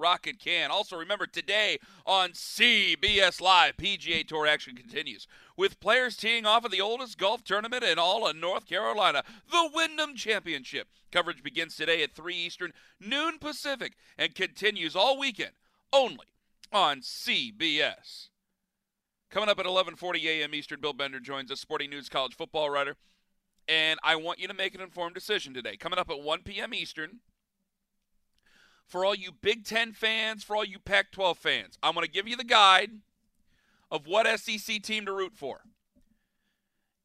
Rocket can. Also, remember today on CBS Live, PGA Tour action continues with players teeing off at the oldest golf tournament in all of North Carolina, the Wyndham Championship. Coverage begins today at 3 Eastern, noon Pacific, and continues all weekend only on CBS. Coming up at 11:40 a.m. Eastern, Bill Bender joins us, Sporting News college football writer, and I want you to make an informed decision today. Coming up at 1 p.m. Eastern for all you Big Ten fans, for all you Pac 12 fans. I'm going to give you the guide of what SEC team to root for.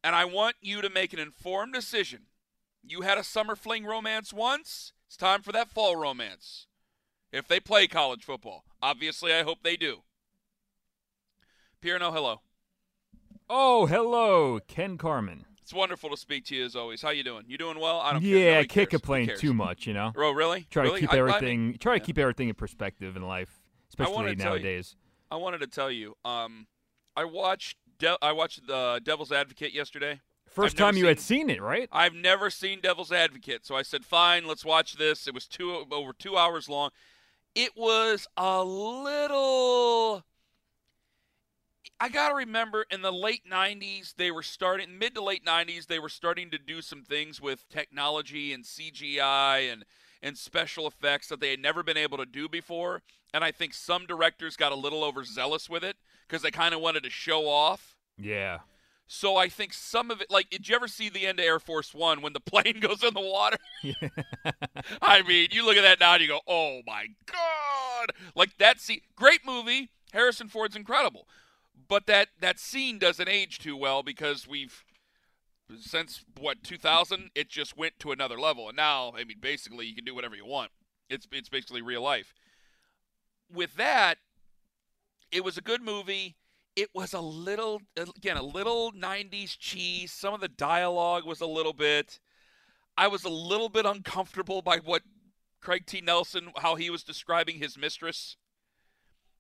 And I want you to make an informed decision. You had a summer fling romance once, it's time for that fall romance. If they play college football. Obviously, I hope they do. Pierno, hello. Oh, hello, Ken Carman. It's wonderful to speak to you as always. How you doing? You doing well? I don't yeah, care. I can't complain too much, you know. Oh, really? Try really? to keep I- I everything. try yeah. to keep everything in perspective in life, I especially you- nowadays. I wanted to tell you. Um, I watched. De- I watched the Devil's Advocate yesterday. First time you had seen- seen it, right? I've never seen Devil's Advocate, so I said, "Fine, let's watch this." It was two over two hours long. It was a little. I gotta remember in the late '90s they were starting, mid to late '90s they were starting to do some things with technology and CGI and and special effects that they had never been able to do before. And I think some directors got a little overzealous with it because they kind of wanted to show off. Yeah. So I think some of it, like, did you ever see the end of Air Force One when the plane goes in the water? I mean, you look at that now and you go, "Oh my god!" Like that scene, great movie. Harrison Ford's incredible, but that that scene doesn't age too well because we've since what 2000, it just went to another level, and now, I mean, basically, you can do whatever you want. It's it's basically real life. With that, it was a good movie. It was a little again a little 90s cheese. Some of the dialogue was a little bit i was a little bit uncomfortable by what craig t. Nelson how he was describing his mistress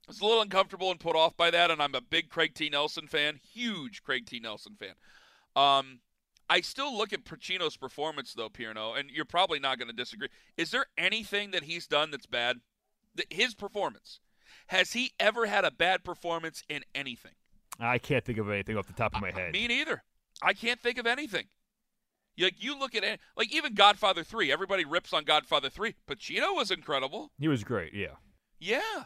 i was a little uncomfortable and put off by that and i'm a big craig t nelson fan huge craig t nelson fan um, i still look at pacino's performance though pierno and you're probably not going to disagree is there anything that he's done that's bad his performance has he ever had a bad performance in anything? I can't think of anything off the top of my head. Me neither. I can't think of anything. Like you look at it, like even Godfather Three. Everybody rips on Godfather Three. Pacino was incredible. He was great, yeah. Yeah,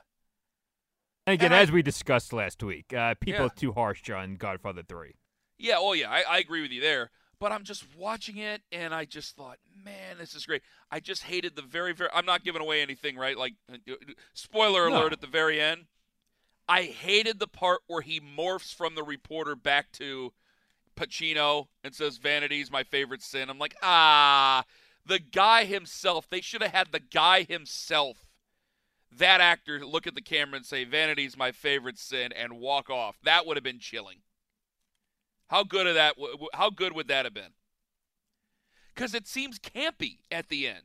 again, And I- as we discussed last week, uh, people Yeah. are too harsh on Godfather 3. yeah. Oh yeah, I, I agree with you there. But I'm just watching it, and I just thought, man, this is great. I just hated the very, very. I'm not giving away anything, right? Like, uh, spoiler No. alert at the very end. I hated the part where he morphs from the reporter back to Pacino and says, "Vanity's my favorite sin." I'm like, ah, the guy himself. They should have had the guy himself, that actor, look at the camera and say, "Vanity's my favorite sin," and walk off. That would have been chilling. How good of that? How good would that have been? Because it seems campy at the end.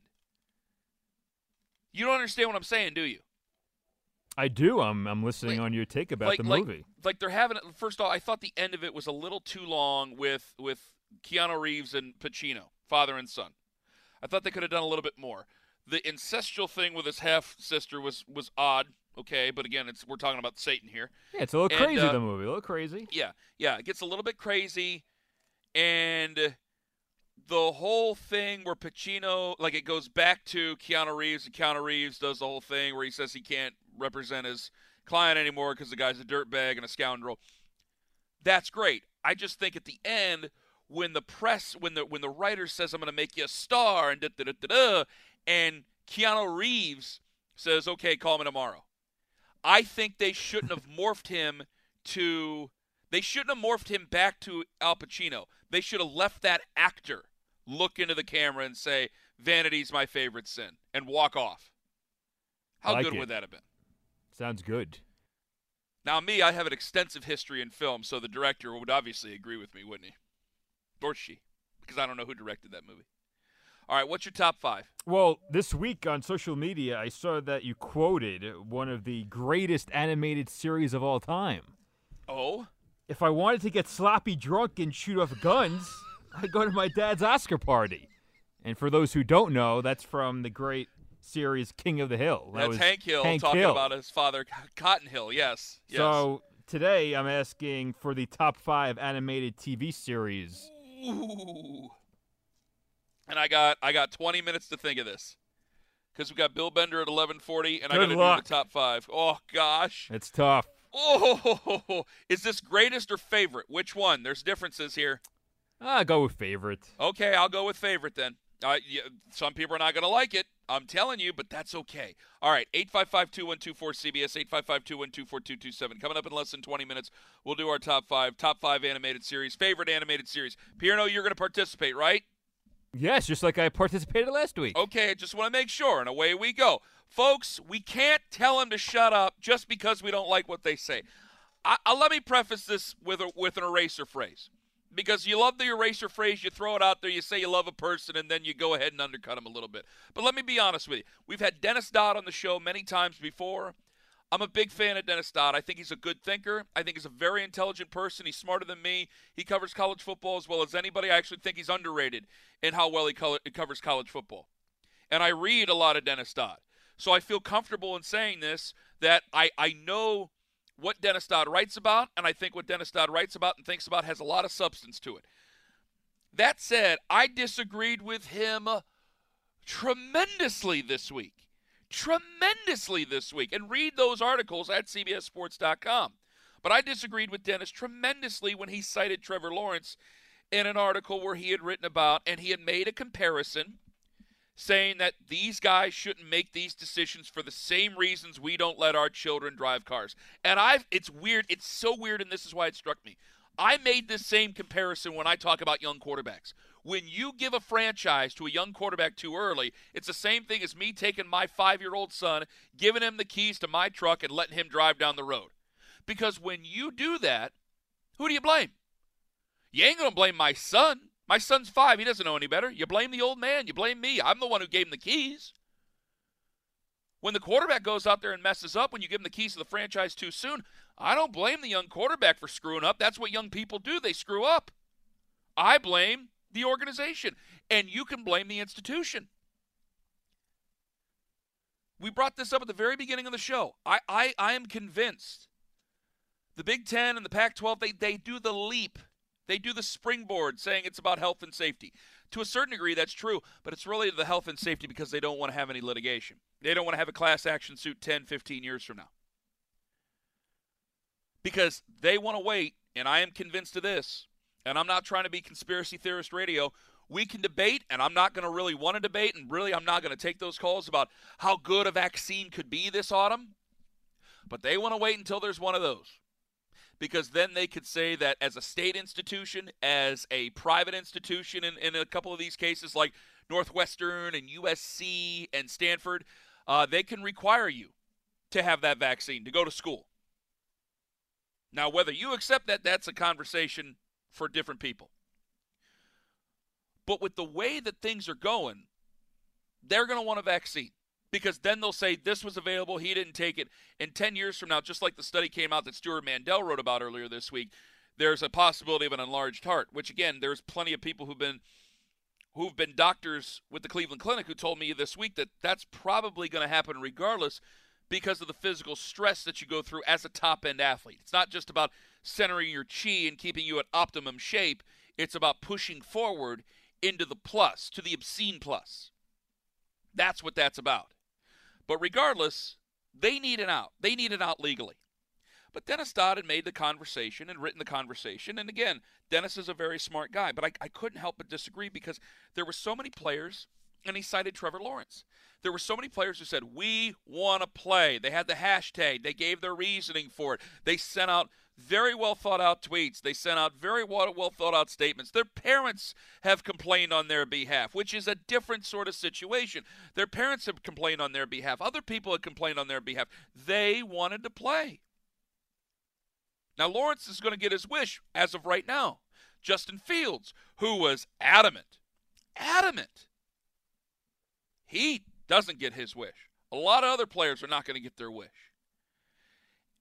You don't understand what I'm saying, do you? I do. I'm I'm listening Like- on your take about like, the movie. Like they're having. First off, I thought the end of it was a little too long with with Keanu Reeves and Pacino, father and son. I thought they could have done a little bit more. The incestual thing with his half sister was was odd. Okay, but again, it's we're talking about Satan here. Yeah, it's a little and, crazy, uh, the movie. A little crazy. Yeah, yeah, it gets a little bit crazy, and the whole thing where Pacino, like, it goes back to Keanu Reeves, and Keanu Reeves does the whole thing where he says he can't represent his client anymore because the guy's a dirtbag and a scoundrel. That's great. I just think at the end, when the press, when the when the writer says I'm going to make you a star, and da da da da da, and Keanu Reeves says, "Okay, call me tomorrow." I think they shouldn't have morphed him to. They shouldn't have morphed him back to Al Pacino. They should have left that actor look into the camera and say, "Vanity's my favorite sin," and walk off. How Like good it. would that have been? Sounds good. Now, me, I have an extensive history in film, so the director would obviously agree with me, wouldn't he? Or she, because I don't know who directed that movie. All right, what's your top five? Well, this week on social media, I saw that you quoted one of the greatest animated series of all time. Oh, If I wanted to get sloppy drunk and shoot off guns, I'd go to my dad's Oscar party. And for those who don't know, that's from the great series King of the Hill. That that's Hank Hill Hank talking Hill. about his father, Cotton Hill. Yes, yes. So today I'm asking for the top five animated TV series. Ooh. And I got I got 20 minutes to think of this, because we got Bill Bender at 11:40, and I got Good to do the top five. Oh gosh. It's tough. Oh, is this greatest or favorite? Which one? There's differences here. Ah, go with favorite. Okay, I'll go with favorite then. Uh, yeah, some people are not going to like it. I'm telling you, but that's okay. All right, 855-2124-CBS, 855-2124-227. Coming up in less than 20 minutes, we'll do our top five, top five animated series, favorite animated series. Pierno, you're going to participate, right? Yes, just like I participated last week. Okay, I just want to make sure, and away we go. Folks, we can't tell them to shut up just because we don't like what they say. I, I, let me preface this with, a, with an eraser phrase. Because you love the eraser phrase, you throw it out there, you say you love a person, and then you go ahead and undercut them a little bit. But let me be honest with you. We've had Dennis Dodd on the show many times before. I'm a big fan of Dennis Dodd. I think he's a good thinker. I think he's a very intelligent person. He's smarter than me. He covers college football as well as anybody. I actually think he's underrated in how well he, co- covers college football. And I read a lot of Dennis Dodd. So I feel comfortable in saying this that I, I know what Dennis Dodd writes about, and I think what Dennis Dodd writes about and thinks about has a lot of substance to it. That said, I disagreed with him tremendously this week. Tremendously this week. And read those articles at CBSSports.com. But I disagreed with Dennis tremendously when he cited Trevor Lawrence in an article where he had written about and he had made a comparison saying that these guys shouldn't make these decisions for the same reasons we don't let our children drive cars. And I've it's weird, it's so weird and this is why it struck me. I made this same comparison when I talk about young quarterbacks. When you give a franchise to a young quarterback too early, it's the same thing as me taking my 5-year-old son, giving him the keys to my truck and letting him drive down the road. Because when you do that, who do you blame? You ain't going to blame my son. My son's five. He doesn't know any better. You blame the old man. You blame me. I'm the one who gave him the keys. When the quarterback goes out there and messes up, when you give him the keys to the franchise too soon, I don't blame the young quarterback for screwing up. That's what young people do. They screw up. I blame the organization. And you can blame the institution. We brought this up at the very beginning of the show. I, I, I am convinced the Big Ten and the Pac 12, they, they do the leap they do the springboard saying it's about health and safety. To a certain degree, that's true, but it's really the health and safety because they don't want to have any litigation. They don't want to have a class action suit 10, 15 years from now. Because they want to wait, and I am convinced of this, and I'm not trying to be conspiracy theorist radio. We can debate, and I'm not going to really want to debate, and really I'm not going to take those calls about how good a vaccine could be this autumn. But they want to wait until there's one of those because then they could say that as a state institution, as a private institution, in, in a couple of these cases like Northwestern and USC and Stanford, uh, they can require you to have that vaccine to go to school. Now, whether you accept that, that's a conversation for different people. But with the way that things are going, they're going to want a vaccine because then they'll say this was available, he didn't take it. And 10 years from now, just like the study came out that Stewart Mandel wrote about earlier this week, there's a possibility of an enlarged heart, which again, there's plenty of people who've been who've been doctors with the Cleveland Clinic who told me this week that that's probably going to happen regardless because of the physical stress that you go through as a top end athlete. It's not just about centering your chi and keeping you at optimum shape, it's about pushing forward into the plus, to the obscene plus. That's what that's about. But regardless, they need an out. They need an out legally. But Dennis Dodd had made the conversation and written the conversation. And again, Dennis is a very smart guy. But I, I couldn't help but disagree because there were so many players and he cited Trevor Lawrence. There were so many players who said, We want to play. They had the hashtag, they gave their reasoning for it. They sent out very well thought out tweets. They sent out very well, thought out statements. Their parents have complained on their behalf, which is a different sort of situation. Their parents have complained on their behalf. Other people have complained on their behalf. They wanted to play. Now, Lawrence is going to get his wish as of right now. Justin Fields, who was adamant, adamant, he doesn't get his wish. A lot of other players are not going to get their wish.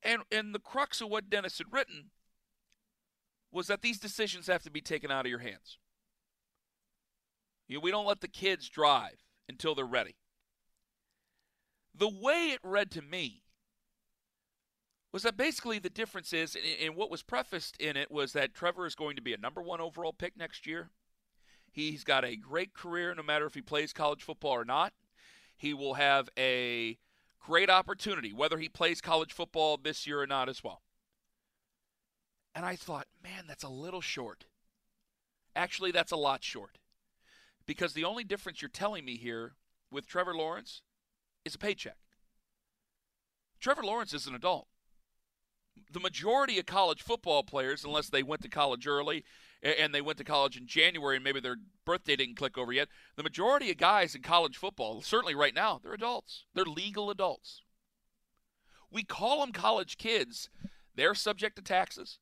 And and the crux of what Dennis had written was that these decisions have to be taken out of your hands. You know, we don't let the kids drive until they're ready. The way it read to me was that basically the difference is, and what was prefaced in it was that Trevor is going to be a number one overall pick next year. He's got a great career no matter if he plays college football or not. He will have a Great opportunity, whether he plays college football this year or not, as well. And I thought, man, that's a little short. Actually, that's a lot short. Because the only difference you're telling me here with Trevor Lawrence is a paycheck. Trevor Lawrence is an adult. The majority of college football players, unless they went to college early and they went to college in January and maybe their birthday didn't click over yet. The majority of guys in college football, certainly right now, they're adults. They're legal adults. We call them college kids. They're subject to taxes.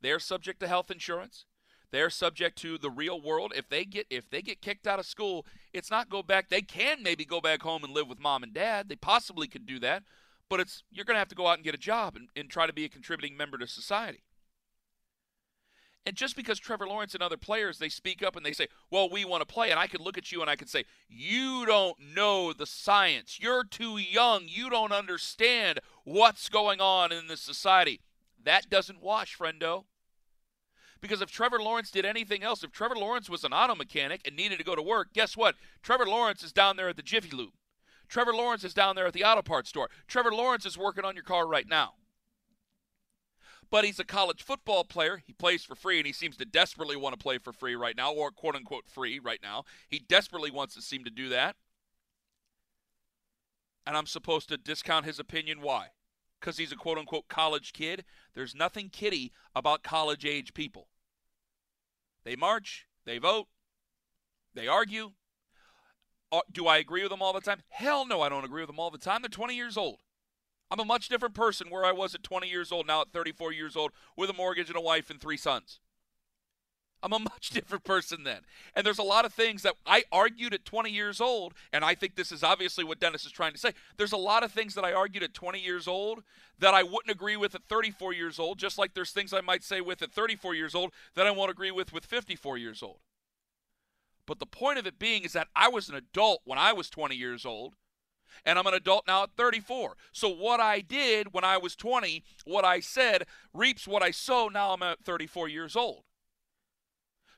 They're subject to health insurance. They're subject to the real world. If they get if they get kicked out of school, it's not go back. They can maybe go back home and live with mom and dad. They possibly could do that, but it's you're going to have to go out and get a job and, and try to be a contributing member to society. And just because Trevor Lawrence and other players they speak up and they say, "Well, we want to play," and I could look at you and I could say, "You don't know the science. You're too young. You don't understand what's going on in this society." That doesn't wash, friendo. Because if Trevor Lawrence did anything else, if Trevor Lawrence was an auto mechanic and needed to go to work, guess what? Trevor Lawrence is down there at the Jiffy Lube. Trevor Lawrence is down there at the auto parts store. Trevor Lawrence is working on your car right now but he's a college football player. He plays for free, and he seems to desperately want to play for free right now, or quote unquote free right now. He desperately wants to seem to do that. And I'm supposed to discount his opinion. Why? Because he's a quote unquote college kid. There's nothing kiddie about college age people. They march, they vote, they argue. Uh, do I agree with them all the time? Hell no, I don't agree with them all the time. They're 20 years old. I'm a much different person where I was at 20 years old, now at 34 years old, with a mortgage and a wife and three sons. I'm a much different person then. And there's a lot of things that I argued at 20 years old, and I think this is obviously what Dennis is trying to say. There's a lot of things that I argued at 20 years old that I wouldn't agree with at 34 years old, just like there's things I might say with at 34 years old that I won't agree with with 54 years old. But the point of it being is that I was an adult when I was 20 years old and I'm an adult now at 34. So what I did when I was 20, what I said, reaps what I sow now I'm at 34 years old.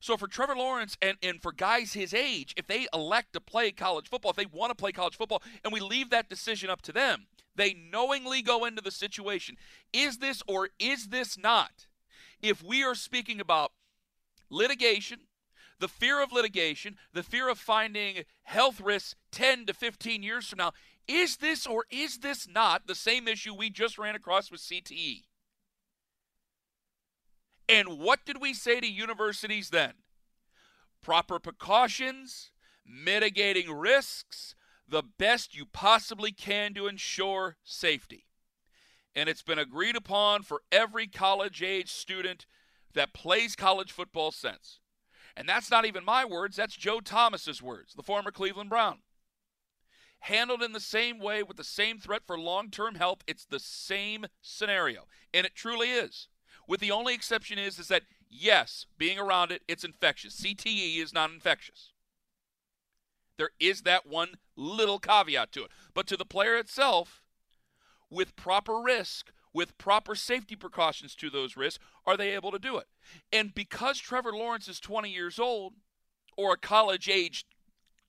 So for Trevor Lawrence and, and for guys his age, if they elect to play college football, if they want to play college football, and we leave that decision up to them, they knowingly go into the situation. Is this or is this not? If we are speaking about litigation, the fear of litigation, the fear of finding health risks 10 to 15 years from now, is this or is this not the same issue we just ran across with CTE? And what did we say to universities then? Proper precautions, mitigating risks, the best you possibly can to ensure safety. And it's been agreed upon for every college age student that plays college football since. And that's not even my words, that's Joe Thomas's words, the former Cleveland Brown handled in the same way with the same threat for long term health. It's the same scenario. And it truly is. With the only exception is, is that, yes, being around it, it's infectious. CTE is not infectious. There is that one little caveat to it. But to the player itself, with proper risk, with proper safety precautions to those risks, are they able to do it? And because Trevor Lawrence is 20 years old, or a college age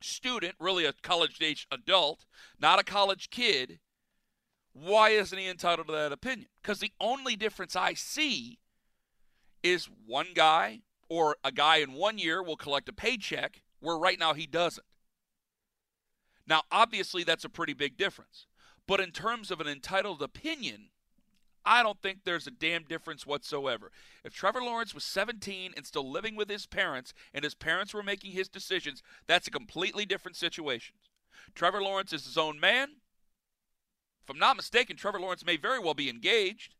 student, really a college age adult, not a college kid, why isn't he entitled to that opinion? Because the only difference I see is one guy or a guy in one year will collect a paycheck where right now he doesn't. Now, obviously, that's a pretty big difference. But in terms of an entitled opinion, I don't think there's a damn difference whatsoever. If Trevor Lawrence was 17 and still living with his parents, and his parents were making his decisions, that's a completely different situation. Trevor Lawrence is his own man. If I'm not mistaken, Trevor Lawrence may very well be engaged.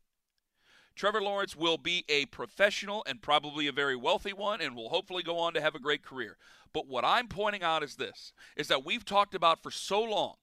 Trevor Lawrence will be a professional and probably a very wealthy one and will hopefully go on to have a great career. But what I'm pointing out is this is that we've talked about for so long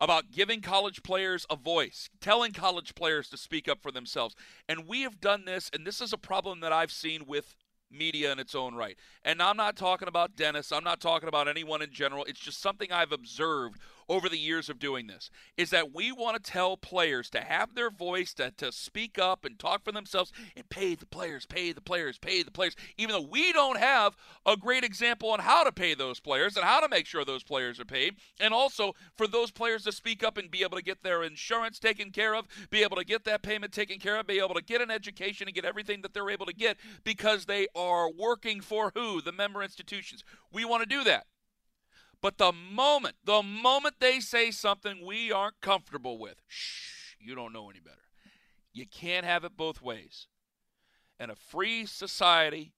about giving college players a voice, telling college players to speak up for themselves. And we have done this, and this is a problem that I've seen with media in its own right. And I'm not talking about Dennis, I'm not talking about anyone in general. It's just something I've observed over the years of doing this is that we want to tell players to have their voice, to, to speak up and talk for themselves and pay the players, pay the players, pay the players, even though we don't have a great example on how to pay those players and how to make sure those players are paid. And also for those players to speak up and be able to get their insurance taken care of, be able to get that payment taken care of, be able to get an education and get everything that they're able to get because they are working for who? The member institutions. We want to do that. But the moment, the moment they say something we aren't comfortable with, shh, you don't know any better. You can't have it both ways. In a free society,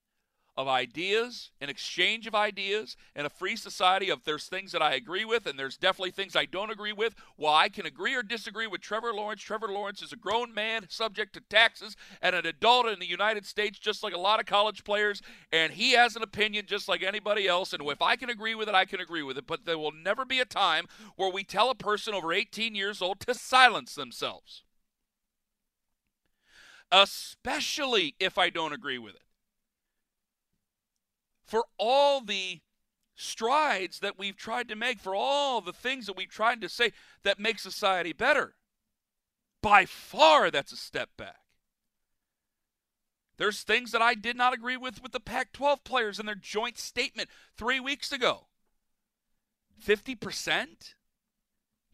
of ideas, an exchange of ideas, and a free society of there's things that I agree with and there's definitely things I don't agree with. While I can agree or disagree with Trevor Lawrence, Trevor Lawrence is a grown man subject to taxes and an adult in the United States, just like a lot of college players, and he has an opinion just like anybody else. And if I can agree with it, I can agree with it. But there will never be a time where we tell a person over 18 years old to silence themselves. Especially if I don't agree with it for all the strides that we've tried to make, for all the things that we've tried to say that make society better. By far, that's a step back. There's things that I did not agree with with the Pac 12 players in their joint statement three weeks ago. 50%?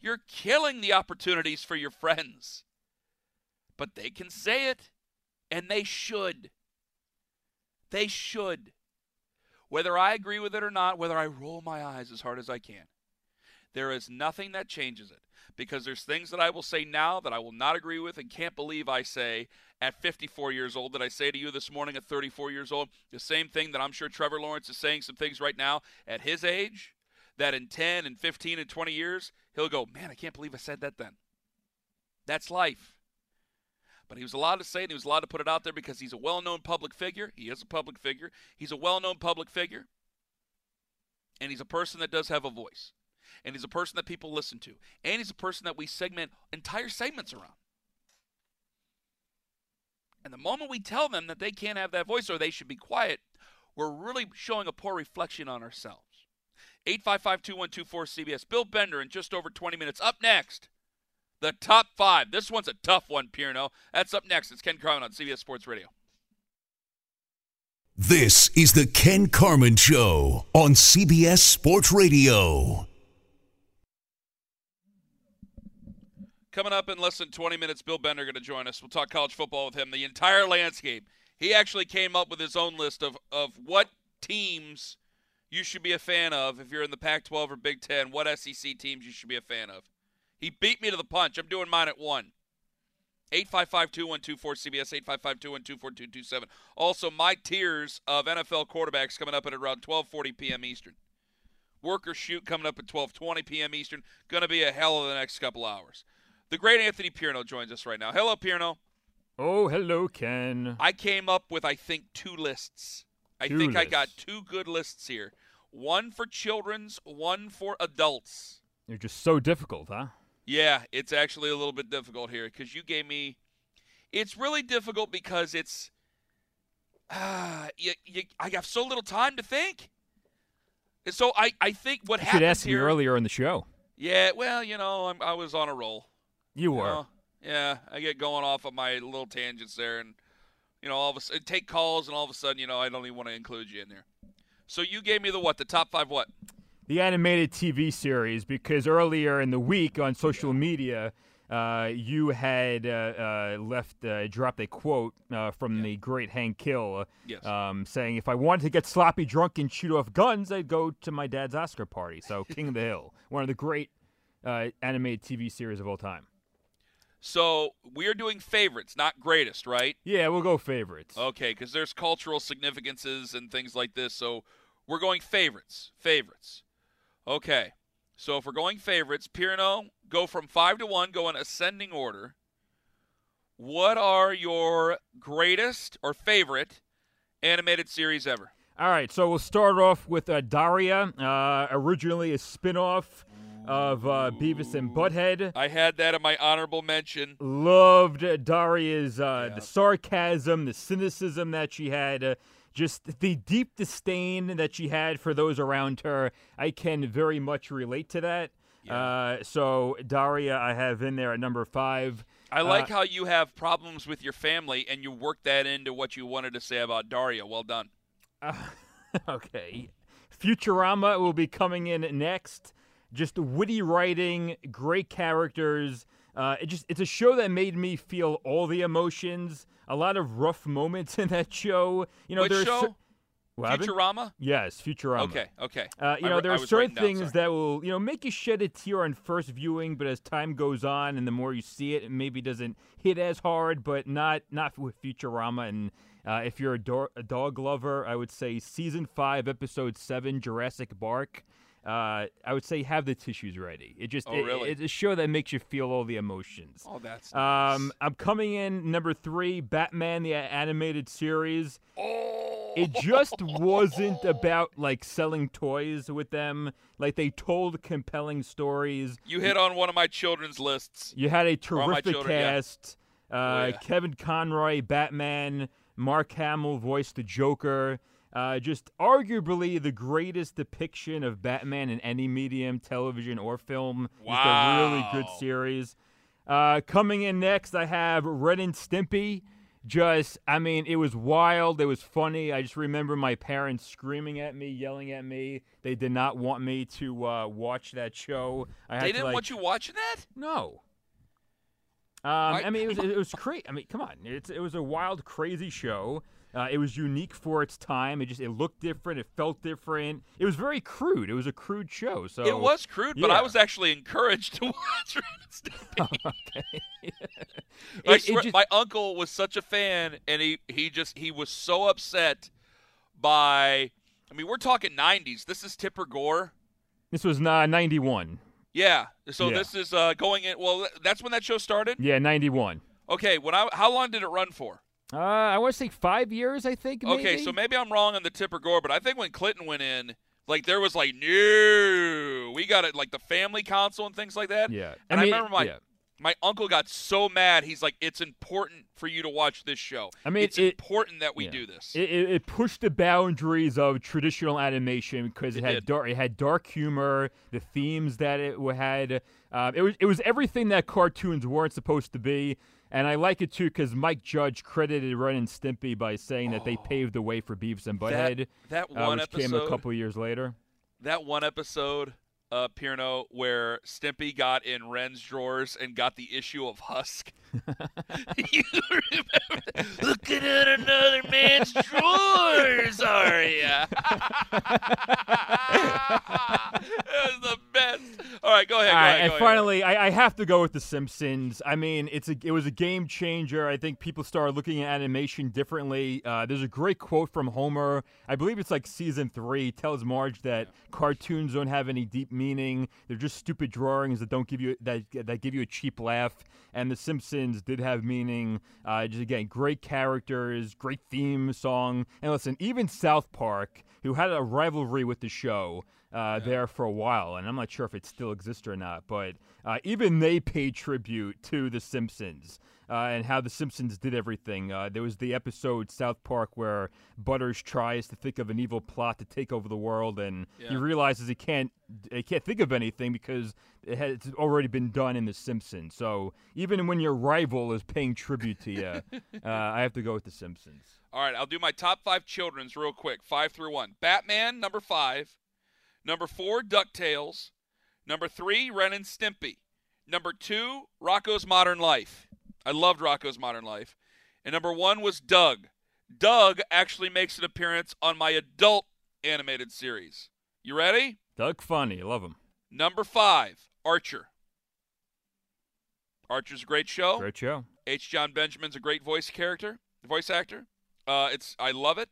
You're killing the opportunities for your friends. But they can say it, and they should. They should whether I agree with it or not, whether I roll my eyes as hard as I can. There is nothing that changes it because there's things that I will say now that I will not agree with and can't believe I say at 54 years old that I say to you this morning at 34 years old. The same thing that I'm sure Trevor Lawrence is saying some things right now at his age that in 10 and 15 and 20 years he'll go, "Man, I can't believe I said that then." That's life. But he was allowed to say it, he was allowed to put it out there because he's a well known public figure. He is a public figure. He's a well known public figure. And he's a person that does have a voice. And he's a person that people listen to. And he's a person that we segment entire segments around. And the moment we tell them that they can't have that voice or they should be quiet, we're really showing a poor reflection on ourselves. 855 2124 CBS. Bill Bender in just over 20 minutes. Up next. The top five. This one's a tough one, Pierno. That's up next. It's Ken Carman on CBS Sports Radio. This is the Ken Carman Show on CBS Sports Radio. Coming up in less than 20 minutes, Bill Bender going to join us. We'll talk college football with him, the entire landscape. He actually came up with his own list of, of what teams you should be a fan of if you're in the Pac 12 or Big Ten, what SEC teams you should be a fan of. He beat me to the punch. I'm doing mine at one. 855-2124-CBS, 855-2124-227. Also, my tiers of NFL quarterbacks coming up at around 12:40 p.m. Eastern. Worker shoot coming up at 12:20 p.m. Eastern. Going to be a hell of the next couple hours. The great Anthony Pierno joins us right now. Hello, Pierno. Oh, hello, Ken. I came up with, I think, two lists. I two think lists. I got two good lists here. One for children's, one for adults. You're just so difficult, huh? Yeah, it's actually a little bit difficult here because you gave me. It's really difficult because it's. Uh, you, you, I have so little time to think. And so I, I think what happened. You happens should ask me earlier in the show. Yeah, well, you know, I'm, I was on a roll. You you were. know? yeah, I get going off of my little tangents there, and you know, all of a sudden take calls, and all of a sudden, you know, I don't even want to include you in there. So you gave me the what? The top five what? The animated TV series because earlier in the week on social media, uh, you had uh, uh, left uh, dropped a quote uh, from the great Hank Hill, Yes. um, saying, "If I wanted to get sloppy drunk and shoot off guns, I'd go to my dad's Oscar party." So, King of the Hill, one of the great uh, animated TV series of all time. So we are doing favorites, not greatest, right? Yeah, we'll go favorites. Okay, because there's cultural significances and things like this. So we're going favorites. Favorites. Okay. So if we're going favorites, Pierno, go from five to one, go in ascending order. What are your greatest or favorite animated series ever? All right, so we'll start off with uh, Daria, uh, originally a spin-off of uh, Beavis and Butthead. I had that in my honorable mention. Loved Daria's uh, the sarcasm, the cynicism that she had, uh, just the deep disdain that she had for those around her. I can very much relate to that. Uh, so Daria, I have in there at number five. I like Uh, how you have problems with your family and you work that into what you wanted to say about Daria. Well done. okay. Futurama will be coming in next. Just witty writing, great characters. Uh, it just it's a show that made me feel all the emotions. A lot of rough moments in that show. You know, Which there's show? cer-? Futurama? Yes, Futurama. Okay, okay. Uh, you I know, there I are certain down, things that will, you know, make you shed a tear on first viewing, but as time goes on and the more you see it, it maybe doesn't hit as hard. But not not with Futurama. And uh, if you're a, do- a dog lover, I would say season five, episode seven, Jurassic Bark. Uh, I would say have the tissues ready. It just Oh, it- really? it's a show that makes you feel all the emotions. Oh, that's nice. Um, I'm coming in number three, Batman the animated series. oh. It just wasn't about like selling toys with them. Like they told compelling stories. You hit on one of my children's lists. You had a terrific children, yeah. cast. Uh, Oh, yeah. Kevin Conroy, Batman. Mark Hamill voiced the Joker. Uh, just arguably the greatest depiction of Batman in any medium, television or film. Just a really good series. Uh, coming in next, I have Ren and Stimpy. Just, I mean, it was wild. It was funny. I just remember my parents screaming at me, yelling at me. They did not want me to uh, watch that show. I They to, didn't like, want you watching that? no. Um, I mean, it was it was great. I mean, come on, it's it was a wild, crazy show. Uh, it was unique for its time. It just it looked different. It felt different. It was very crude. It was a crude show. So it was crude, but I was actually encouraged to watch Ren and Stimpy. okay. It- swear, just- my uncle was such a fan, and he he just he was so upset by. I mean, we're talking '90s. This is Tipper Gore. this was uh, ninety one. Yeah. So Yeah. this is uh, going in. Well, that's when that show started. Yeah, ninety one. Okay. When I how long did it run for? Uh, I want to say five years. I think. Okay, so maybe I'm wrong on the Tipper Gore, but I think when Clinton went in, like there was like no, we got it like the family council and things like that. Yeah, And I, mean, remember my yeah. my uncle got so mad. He's like, "It's important for you to watch this show. I mean, it's it- important that we yeah. do this." It, it, it pushed the boundaries of traditional animation because it, had dark, it had dark humor, the themes that it had. Um, it was it was everything that cartoons weren't supposed to be, and I like it too because Mike Judge credited Ren and Stimpy by saying that they paved the way for Beavis and Butthead, that uh, one which came a couple years later. that one episode, uh, Pierno, where Stimpy got in Ren's drawers and got the issue of Husk. you remember? Looking at another man's drawers, are ya? it was the best. All right, go ahead. All go ahead, and ahead. finally, I, I have to go with The Simpsons. I mean, it's a it was a game changer. I think people started looking at animation differently. Uh, there's a great quote from Homer. I believe it's like season three. Tells Marge that cartoons don't have any deep meaning. They're just stupid drawings that don't give you that that give you a cheap laugh. And The Simpsons did have meaning. Uh, just again, great characters, great theme song. And listen, even South Park, who had a rivalry with the show uh, there for a while, and I'm not sure if it still exists or not, but uh, even they paid tribute to The Simpsons uh, and how The Simpsons did everything. Uh, there was the episode South Park where Butters tries to think of an evil plot to take over the world, and he realizes he can't he can't think of anything because it has it's already been done in The Simpsons. So even when your rival is paying tribute to you, uh, I have to go with The Simpsons. All right, I'll do my top five children's real quick, five through one. Batman, number five. Number four, DuckTales. Number three, Ren and Stimpy. Number two, Rocko's Modern Life. I loved Rocko's Modern Life. And number one was Doug. Doug actually makes an appearance on my adult animated series. You ready? Doug Funnie. I love him. Number five, Archer. Archer's a great show. Great show. H. Jon Benjamin's a great voice character, voice actor. Uh, it's I love it.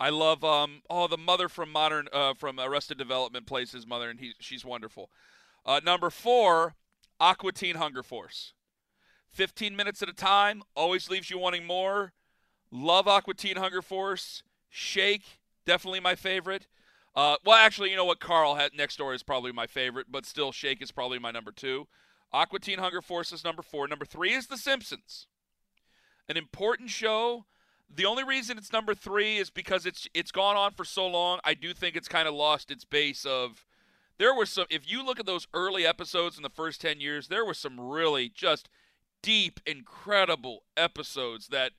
I love um oh the mother from Modern uh, from Arrested Development plays his mother and he she's wonderful. Uh, number four, Aqua Teen Hunger Force. 15 minutes at a time, always leaves you wanting more. Love Aqua Teen Hunger Force. Shake, definitely my favorite. Uh, well, actually, you know what? Carl had next door is probably my favorite, but still, Shake is probably my number two. Aqua Teen Hunger Force is number four. Number three is The Simpsons, an important show. The only reason it's number three is because it's it's gone on for so long. I do think it's kind of lost its base of. There were some. If you look at those early episodes in the first ten years, there were some really just deep, incredible episodes that,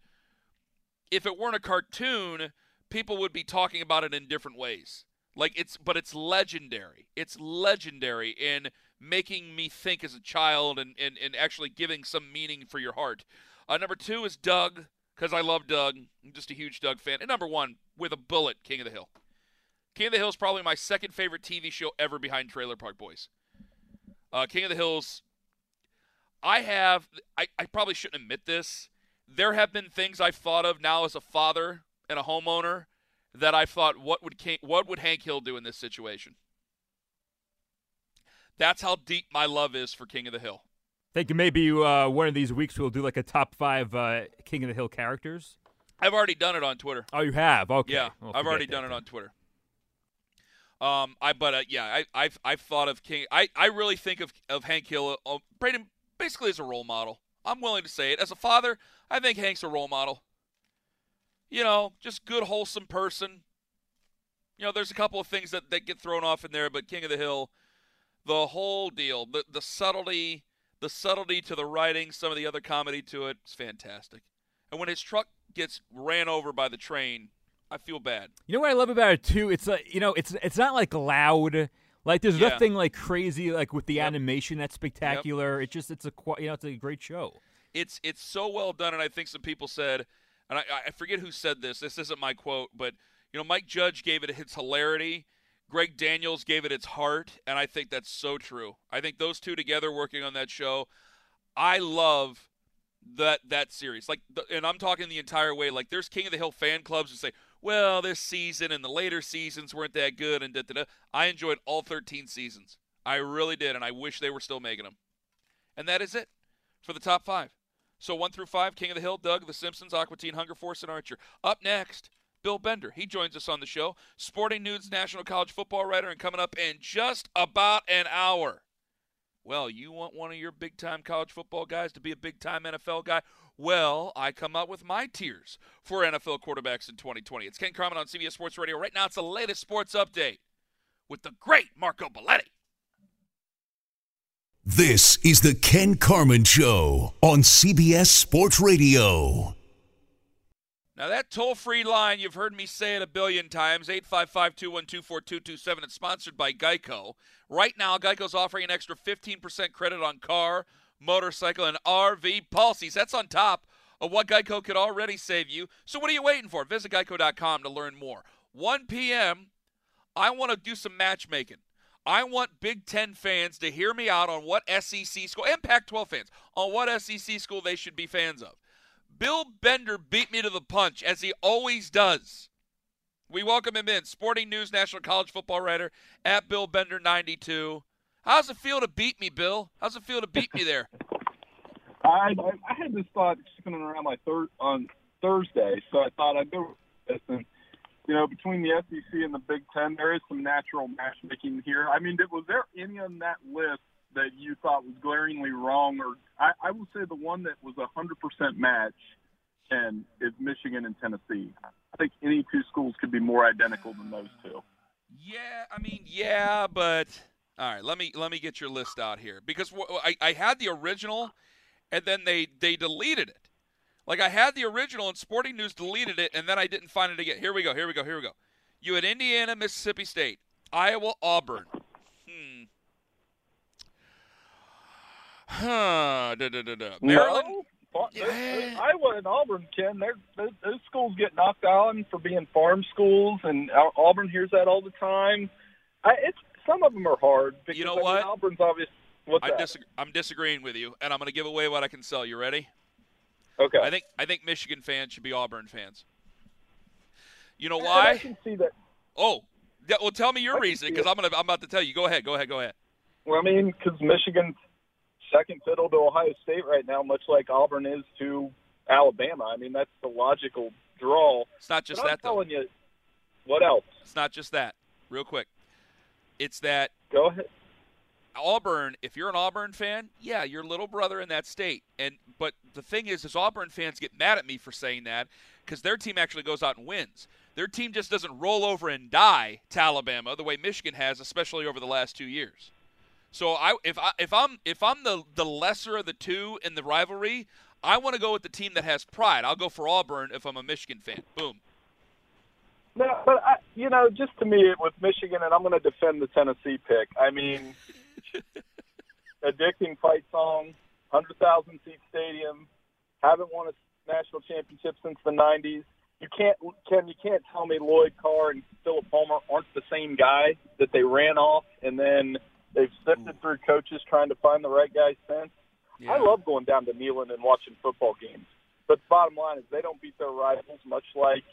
if it weren't a cartoon, people would be talking about it in different ways. Like it's, but it's legendary. It's legendary in making me think as a child and, and, and actually giving some meaning for your heart. Uh, number two is Doug, because I love Doug. I'm just a huge Doug fan. And number one, with a bullet, King of the Hill. King of the Hill is probably my second favorite TV show ever behind Trailer Park Boys. Uh, King of the Hills, I have, I, I probably shouldn't admit this. There have been things I've thought of now as a father and a homeowner that I thought, what would what would Hank Hill do in this situation? That's how deep my love is for King of the Hill. Think maybe uh, one of these weeks we'll do like a top five uh, King of the Hill characters. I've already done it on Twitter. Oh, you have? Okay. Yeah, Well, I've already done it on Twitter. Um, I but uh, yeah, I, I've I've thought of King. I, I really think of of Hank Hill, uh, Braden, basically as a role model. I'm willing to say it. As a father, I think Hank's a role model. You know, just good, wholesome person. You know, there's a couple of things that, that get thrown off in there, but King of the Hill, the whole deal, the the subtlety, the subtlety to the writing, some of the other comedy to it, it's fantastic. And when his truck gets ran over by the train, I feel bad. You know what I love about it too? It's like you know, it's it's not like loud. Like there's Yeah. nothing like crazy like with the Yep. animation that's spectacular. It's just it's a you know it's a great show. it's it's so well done, and I think some people said, and I, I forget who said this. This isn't my quote, but you know, Mike Judge gave it its hilarity. Greg Daniels gave it its heart, and I think that's so true. I think those two together working on that show, I love that that series. Like, the, and I'm talking the entire way. Like, there's King of the Hill fan clubs who say, "Well, this season and the later seasons weren't that good," and da da da. I enjoyed all 13 seasons. I really did, and I wish they were still making them. And that is it for the top five. So one through five, King of the Hill, Doug, The Simpsons, Aqua Teen, Hunger Force, and Archer. Up next, Bill Bender. He joins us on the show. Sporting News National College Football writer, and coming up in just about an hour. Well, you want one of your big time college football guys to be a big time NFL guy? Well, I come out with my tiers for NFL quarterbacks in 2020. It's Ken Carman on CBS Sports Radio. Right now, it's the latest sports update with the great Marco Belletti. This is the Ken Carman Show on CBS Sports Radio. Now, that toll free line, you've heard me say it a billion times 855 212 4227. It's sponsored by Geico. Right now, Geico's offering an extra 15% credit on car, motorcycle, and RV policies. That's on top of what Geico could already save you. So, what are you waiting for? Visit geico.com to learn more. 1 p.m., I want to do some matchmaking. I want Big Ten fans to hear me out on what SEC school and Pac 12 fans on what SEC school they should be fans of. Bill Bender beat me to the punch, as he always does. We welcome him in. Sporting News National College Football writer at Bill Bender 92. How's it feel to beat me, Bill? How's it feel to beat me there? I, I had this thought shipping around my third on Thursday, so I thought I'd go with this. And you know, between the SEC and the Big Ten, there is some natural matchmaking here. I mean, was there any on that list that you thought was glaringly wrong? Or I, I will say the one that was a hundred percent match, and is Michigan and Tennessee. I think any two schools could be more identical than those two. Yeah, I mean, yeah, but all right. Let me let me get your list out here because wh- I, I had the original, and then they they deleted it. Like I had the original, and Sporting News deleted it, and then I didn't find it again. Here we go. Here we go. Here we go. You had Indiana, Mississippi State, Iowa, Auburn. Hmm. Huh. Da, da, da, da. Maryland. No. Yeah. Iowa and Auburn, Ken, they're, those, those schools get knocked on for being farm schools, and Auburn hears that all the time. I, it's some of them are hard. Because, You know I mean, what? Auburn's obvious. What's I that? disagree, I'm disagreeing with you, and I'm going to give away what I can sell. You ready? okay. I think I think Michigan fans should be Auburn fans. You know And I can see that. Oh, yeah, well, tell me your I reason because. I'm gonna I'm about to tell you. Go ahead. Go ahead. Go ahead. Well, I mean, because Michigan's second fiddle to Ohio State right now, much like Auburn is to Alabama. I mean, that's the logical draw. It's not just but I'm that though. telling you, what else? It's not just that. Real quick, it's that Go ahead. Auburn, if you're an Auburn fan, yeah, your little brother in that state. And but the thing is, is Auburn fans get mad at me for saying that because their team actually goes out and wins. Their team just doesn't roll over and die to Alabama the way Michigan has, especially over the last two years. So I, if I, if I'm, if I'm the the lesser of the two in the rivalry, I want to go with the team that has pride. I'll go for Auburn if I'm a Michigan fan. Boom. No, but I, you know, just to me it with Michigan, and I'm going to defend the Tennessee pick. I mean, addicting fight song, hundred thousand seat stadium, haven't won a national championship since the '90s. You can't, Ken, you can't tell me Lloyd Carr and Phillip Fulmer aren't the same guy that they ran off, and then they've sifted mm. through coaches trying to find the right guy since. Yeah. I love going down to Neyland and watching football games. But the bottom line is they don't beat their rivals, much like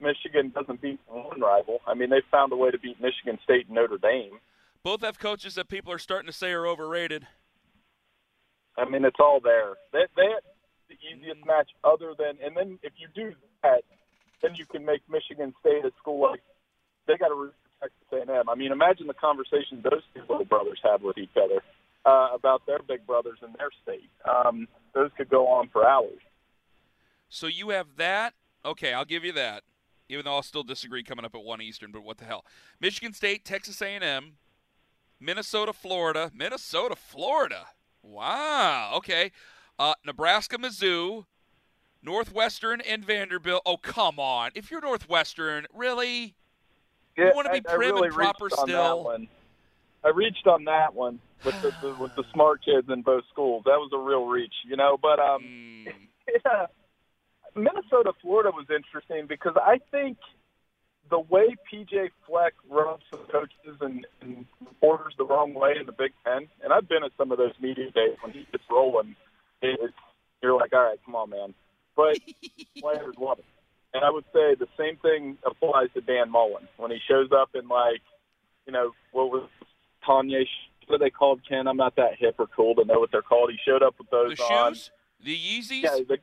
Michigan doesn't beat one rival. I mean, they found a way to beat Michigan State and Notre Dame. Both have coaches that people are starting to say are overrated. I mean, it's all there. That they the easiest match other than, and then if you do that, then you can make Michigan State a school like they got to root for Texas A&M. I mean, imagine the conversations those two little brothers have with each other uh, about their big brothers in their state. Um, those could go on for hours. So you have that. Okay, I'll give you that. Even though I'll still disagree coming up at one Eastern, but what the hell? Michigan State, Texas A&M, Minnesota, Florida, Minnesota, Florida. Wow. Okay. Uh, Nebraska, Mizzou, Northwestern, and Vanderbilt. Oh come on! If you're Northwestern, really? Yeah, wanna be I- I prim and really proper reached on still. That one. I reached on that one with the, the with the smart kids in both schools. That was a real reach, you know. But um, Mm, yeah, Minnesota, Florida was interesting because I think the way PJ Fleck rubs some coaches and, and reporters the wrong way in the Big Ten, and I've been at some of those media days when he gets rolling. It's you're like, all right, come on, man. But players love it. And I would say the same thing applies to Dan Mullen when he shows up in like, you know, what was Tanya? What are they called, Ken? I'm not that hip or cool to know what they're called. He showed up with those the on. shoes, the Yeezys. Yeah, the,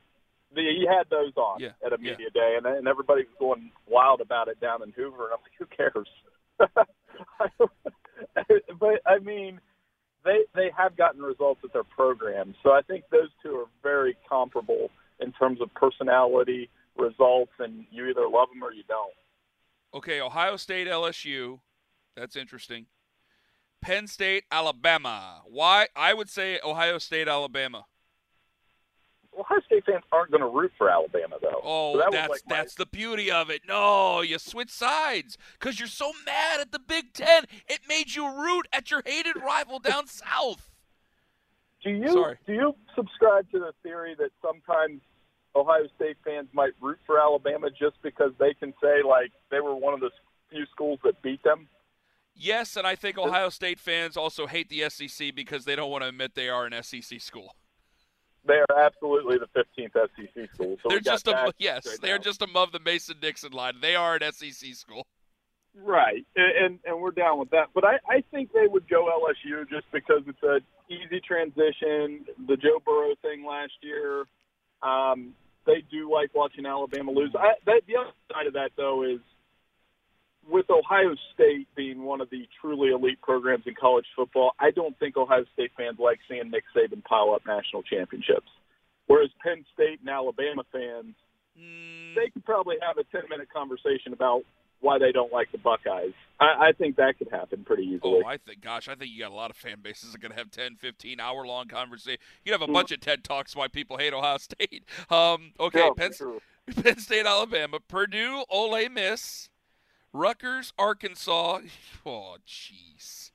the, he had those on Yeah, at a yeah. media day, and, and everybody was going wild about it down in Hoover. And I'm like, who cares? but I mean, they they have gotten results at their programs, so I think those two are very comparable in terms of personality, results, and you either love them or you don't. Okay, Ohio State, LSU. That's interesting. Penn State, Alabama. Why? I would say Ohio State, Alabama. Ohio State fans aren't going to root for Alabama, though. Oh, So that that's like my- that's the beauty of it. No, you switch sides because you're so mad at the Big Ten. It made you root at your hated rival down south. Do you Sorry. do you subscribe to the theory that sometimes Ohio State fans might root for Alabama just because they can say like they were one of the few schools that beat them? Yes, and I think Ohio State fans also hate the SEC because they don't want to admit they are an SEC school. They are absolutely the 15th SEC school. So they're just above, yes, straight they're just above the Mason Dixon line. They are an SEC school. right, and, and and we're down with that. But I I think they would go LSU just because it's a easy transition. The Joe Burrow thing last year. Um, they do like watching Alabama lose. I, that, the other side of that, though, is with Ohio State being one of the truly elite programs in college football, I don't think Ohio State fans like seeing Nick Saban pile up national championships. Whereas Penn State and Alabama fans, Mm, they could probably have a 10 minute conversation about why they don't like the Buckeyes. I, I think that could happen pretty easily. Oh, I think, gosh, I think you got a lot of fan bases that are going to have 10, 15 hour long conversation. You have a bunch of TED Talks why people hate Ohio State. Um, okay, Yeah, Penn. Penn State, Alabama, Purdue, Ole Miss, Rutgers, Arkansas. Oh, jeez.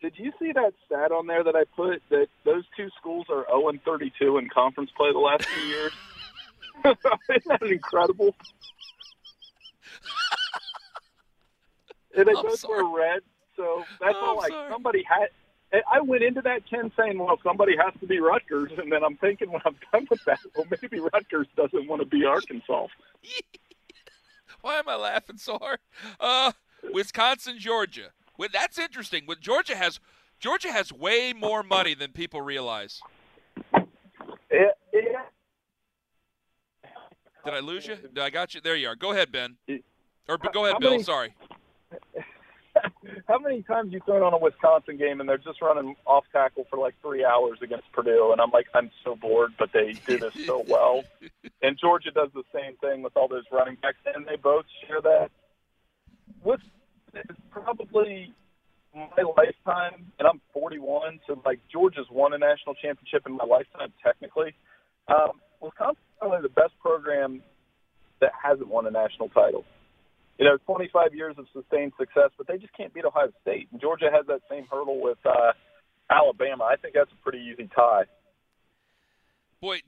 did you see that stat on there that I put that those two schools are 0 and 32 in conference play the last few years? Isn't that incredible? and they I'm both sorry. wear red, so that's I'm all. Like sorry. somebody had. I went into that Ken saying, "Well, somebody has to be Rutgers," and then I'm thinking when I'm done with that, well, maybe Rutgers doesn't want to be Arkansas. Why am I laughing so hard? Uh, Wisconsin, Georgia. Well, that's interesting. Georgia has Georgia has way more money than people realize. Yeah, yeah. Did I lose you? Did I got you. There you are. Go ahead, Ben. Or go ahead, how Bill. many- Sorry. How many times you thrown on a Wisconsin game and they're just running off tackle for like three hours against Purdue, and I'm like, I'm so bored, but they do this so well. And Georgia does the same thing with all those running backs, and they both share that. With it's probably my lifetime, and I'm 41, so like Georgia's won a national championship in my lifetime technically. Um, Wisconsin's probably the best program that hasn't won a national title you know, 25 years of sustained success, but they just can't beat Ohio State. And Georgia has that same hurdle with uh, Alabama. I think that's a pretty easy tie. Boy,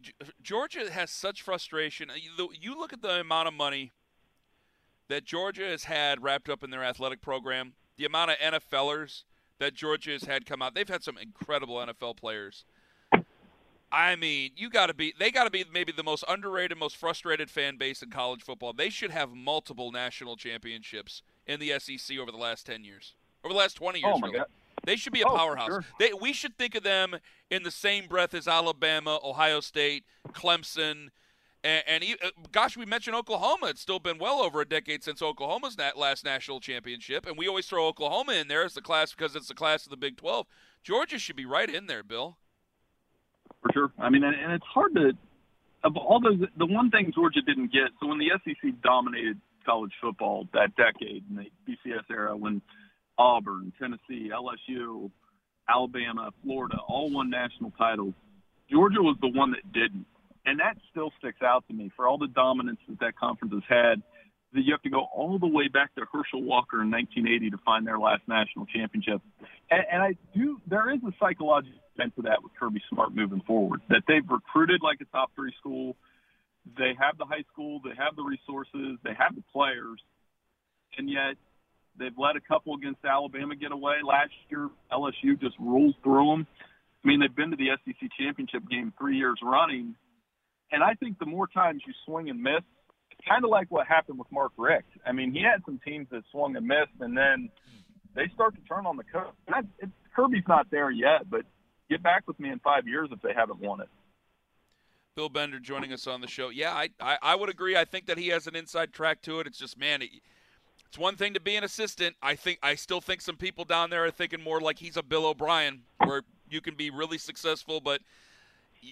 Georgia has such frustration. You you look at the amount of money that Georgia has had wrapped up in their athletic program, the amount of NFLers that Georgia has had come out. They've had some incredible NFL players. I mean, you got to be they got to be maybe the most underrated, most frustrated fan base in college football. They should have multiple national championships in the SEC over the last 10 years. Over the last 20 years Oh, my really. God. They should be a Oh, powerhouse. sure. They, we should think of them in the same breath as Alabama, Ohio State, Clemson, and, and uh, gosh, we mentioned Oklahoma. It's still been well over a decade since Oklahoma's nat- last national championship, and we always throw Oklahoma in there as the class because it's the class of the Big 12. Georgia should be right in there, Bill. For sure. I mean, and, and it's hard to of all those. The one thing Georgia didn't get. So when the SEC dominated college football that decade in the BCS era, when Auburn, Tennessee, LSU, Alabama, Florida all won national titles, Georgia was the one that didn't, and that still sticks out to me for all the dominance that that conference has had. That you have to go all the way back to Herschel Walker in 1980 to find their last national championship. And, and I do. There is a psychological bent to that with Kirby Smart moving forward. That they've recruited like a top three school. They have the high school. They have the resources. They have the players, and yet they've let a couple against Alabama get away. Last year, LSU just rolls through them. I mean, they've been to the SEC championship game three years running, and I think the more times you swing and miss, it's kind of like what happened with Mark Richt. I mean, he had some teams that swung and missed, and then they start to turn on the coach. And I, it, Kirby's not there yet, but get back with me in five years if they haven't won it. Bill Bender joining us on the show. Yeah, I, I, I would agree. I think that he has an inside track to it. It's just, man, it, it's one thing to be an assistant. I think I still think some people down there are thinking more like he's a Bill O'Brien, where you can be really successful, but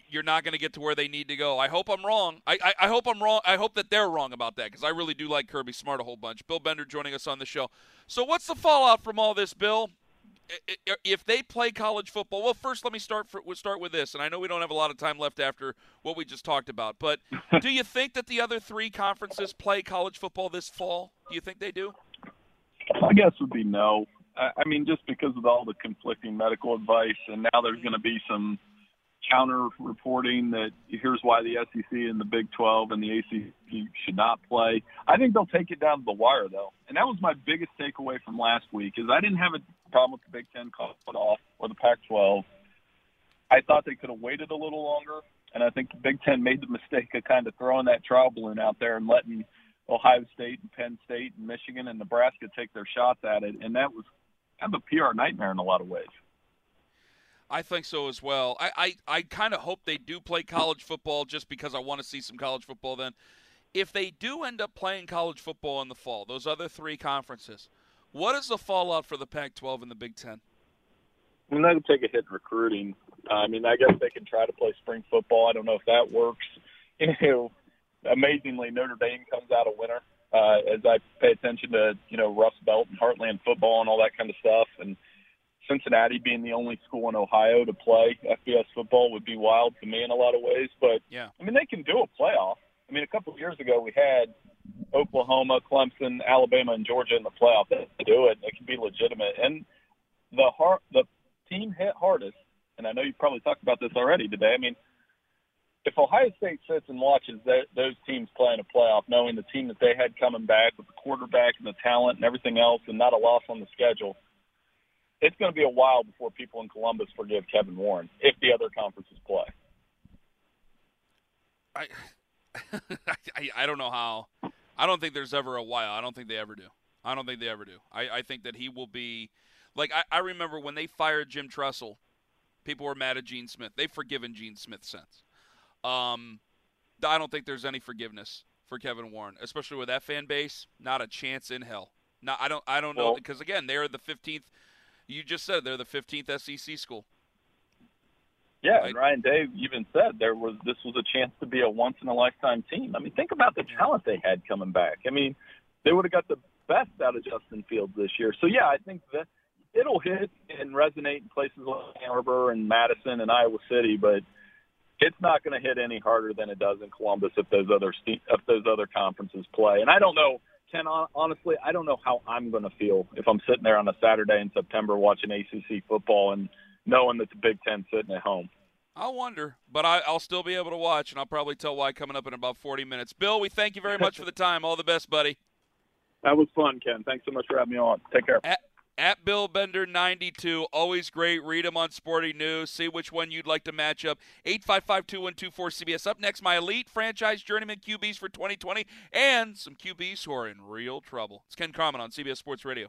you're not going to get to where they need to go. I hope I'm wrong. I, I, I hope I'm wrong. I hope that they're wrong about that because I really do like Kirby Smart a whole bunch. Bill Bender joining us on the show. So what's the fallout from all this, Bill? I- er, If they play college football, well, first let me start for, start with this, and I know we don't have a lot of time left after what we just talked about, but do you think that the other three conferences play college football this fall? Do you think they do? My guess would be no. I I mean, just because of all the conflicting medical advice, and now there's going to be some counter reporting that here's why the SEC and the Big 12 and the ACC should not play. I think they'll take it down to the wire, though. And that was my biggest takeaway from last week is I didn't have a problem with the Big 10 called it off or the Pac-12. I thought they could have waited a little longer, and I think the Big 10 made the mistake of kind of throwing that trial balloon out there and letting Ohio State and Penn State and Michigan and Nebraska take their shots at it, and that was kind of a PR nightmare in a lot of ways. I think so as well. I, I, I kind of hope they do play college football just because I want to see some college football then. If they do end up playing college football in the fall, those other three conferences, what is the fallout for the Pac 12 and the Big Ten? I mean, that'll take a hit in recruiting. Uh, I mean, I guess they can try to play spring football. I don't know if that works. You know, amazingly, Notre Dame comes out a winner. Uh, as I pay attention to, you know, Rust Belt and Heartland football and all that kind of stuff, and Cincinnati being the only school in Ohio to play FBS football would be wild to me in a lot of ways. But Yeah. I mean, they can do a playoff. I mean, a couple of years ago we had Oklahoma, Clemson, Alabama, and Georgia in the playoff. They can do it. It can be legitimate. And the heart, the team hit hardest, and I know you probably talked about this already today. I mean, if Ohio State sits and watches that, those teams play in a playoff, knowing the team that they had coming back with the quarterback and the talent and everything else, and not a loss on the schedule, it's going to be a while before people in Columbus forgive Kevin Warren if the other conferences play. I, I, I don't know how. I don't think there's ever a while. I don't think they ever do. I don't think they ever do. I, I think that he will be like I, I remember when they fired Jim Tressel, people were mad at Gene Smith. They've forgiven Gene Smith since. Um, I don't think there's any forgiveness for Kevin Warren, especially with that fan base. Not a chance in hell. Not I don't I don't know because again they're the 15th. You just said they're the 15th SEC school. Yeah, and Ryan Day even said there was this was a chance to be a once in a lifetime team. I mean, think about the talent they had coming back. I mean, they would have got the best out of Justin Fields this year. So yeah, I think that it'll hit and resonate in places like Ann Arbor and Madison and Iowa City, but it's not going to hit any harder than it does in Columbus if those other if those other conferences play. And I don't know, Ken. Honestly, I don't know how I'm going to feel if I'm sitting there on a Saturday in September watching ACC football and knowing that the Big Ten sitting at home. I wonder, but I, will still be able to watch, and I'll probably tell why coming up in about 40 minutes. Bill, we thank you very much for the time. All the best, buddy. That was fun, Ken. Thanks so much for having me on. Take care. At, at Bill Bender 92. Always great. Read him on Sporting News. See which one you'd like to match up. 855 cbs Up next, my elite franchise journeyman QBs for 2020 and some QBs who are in real trouble. It's Ken Carman on CBS Sports Radio.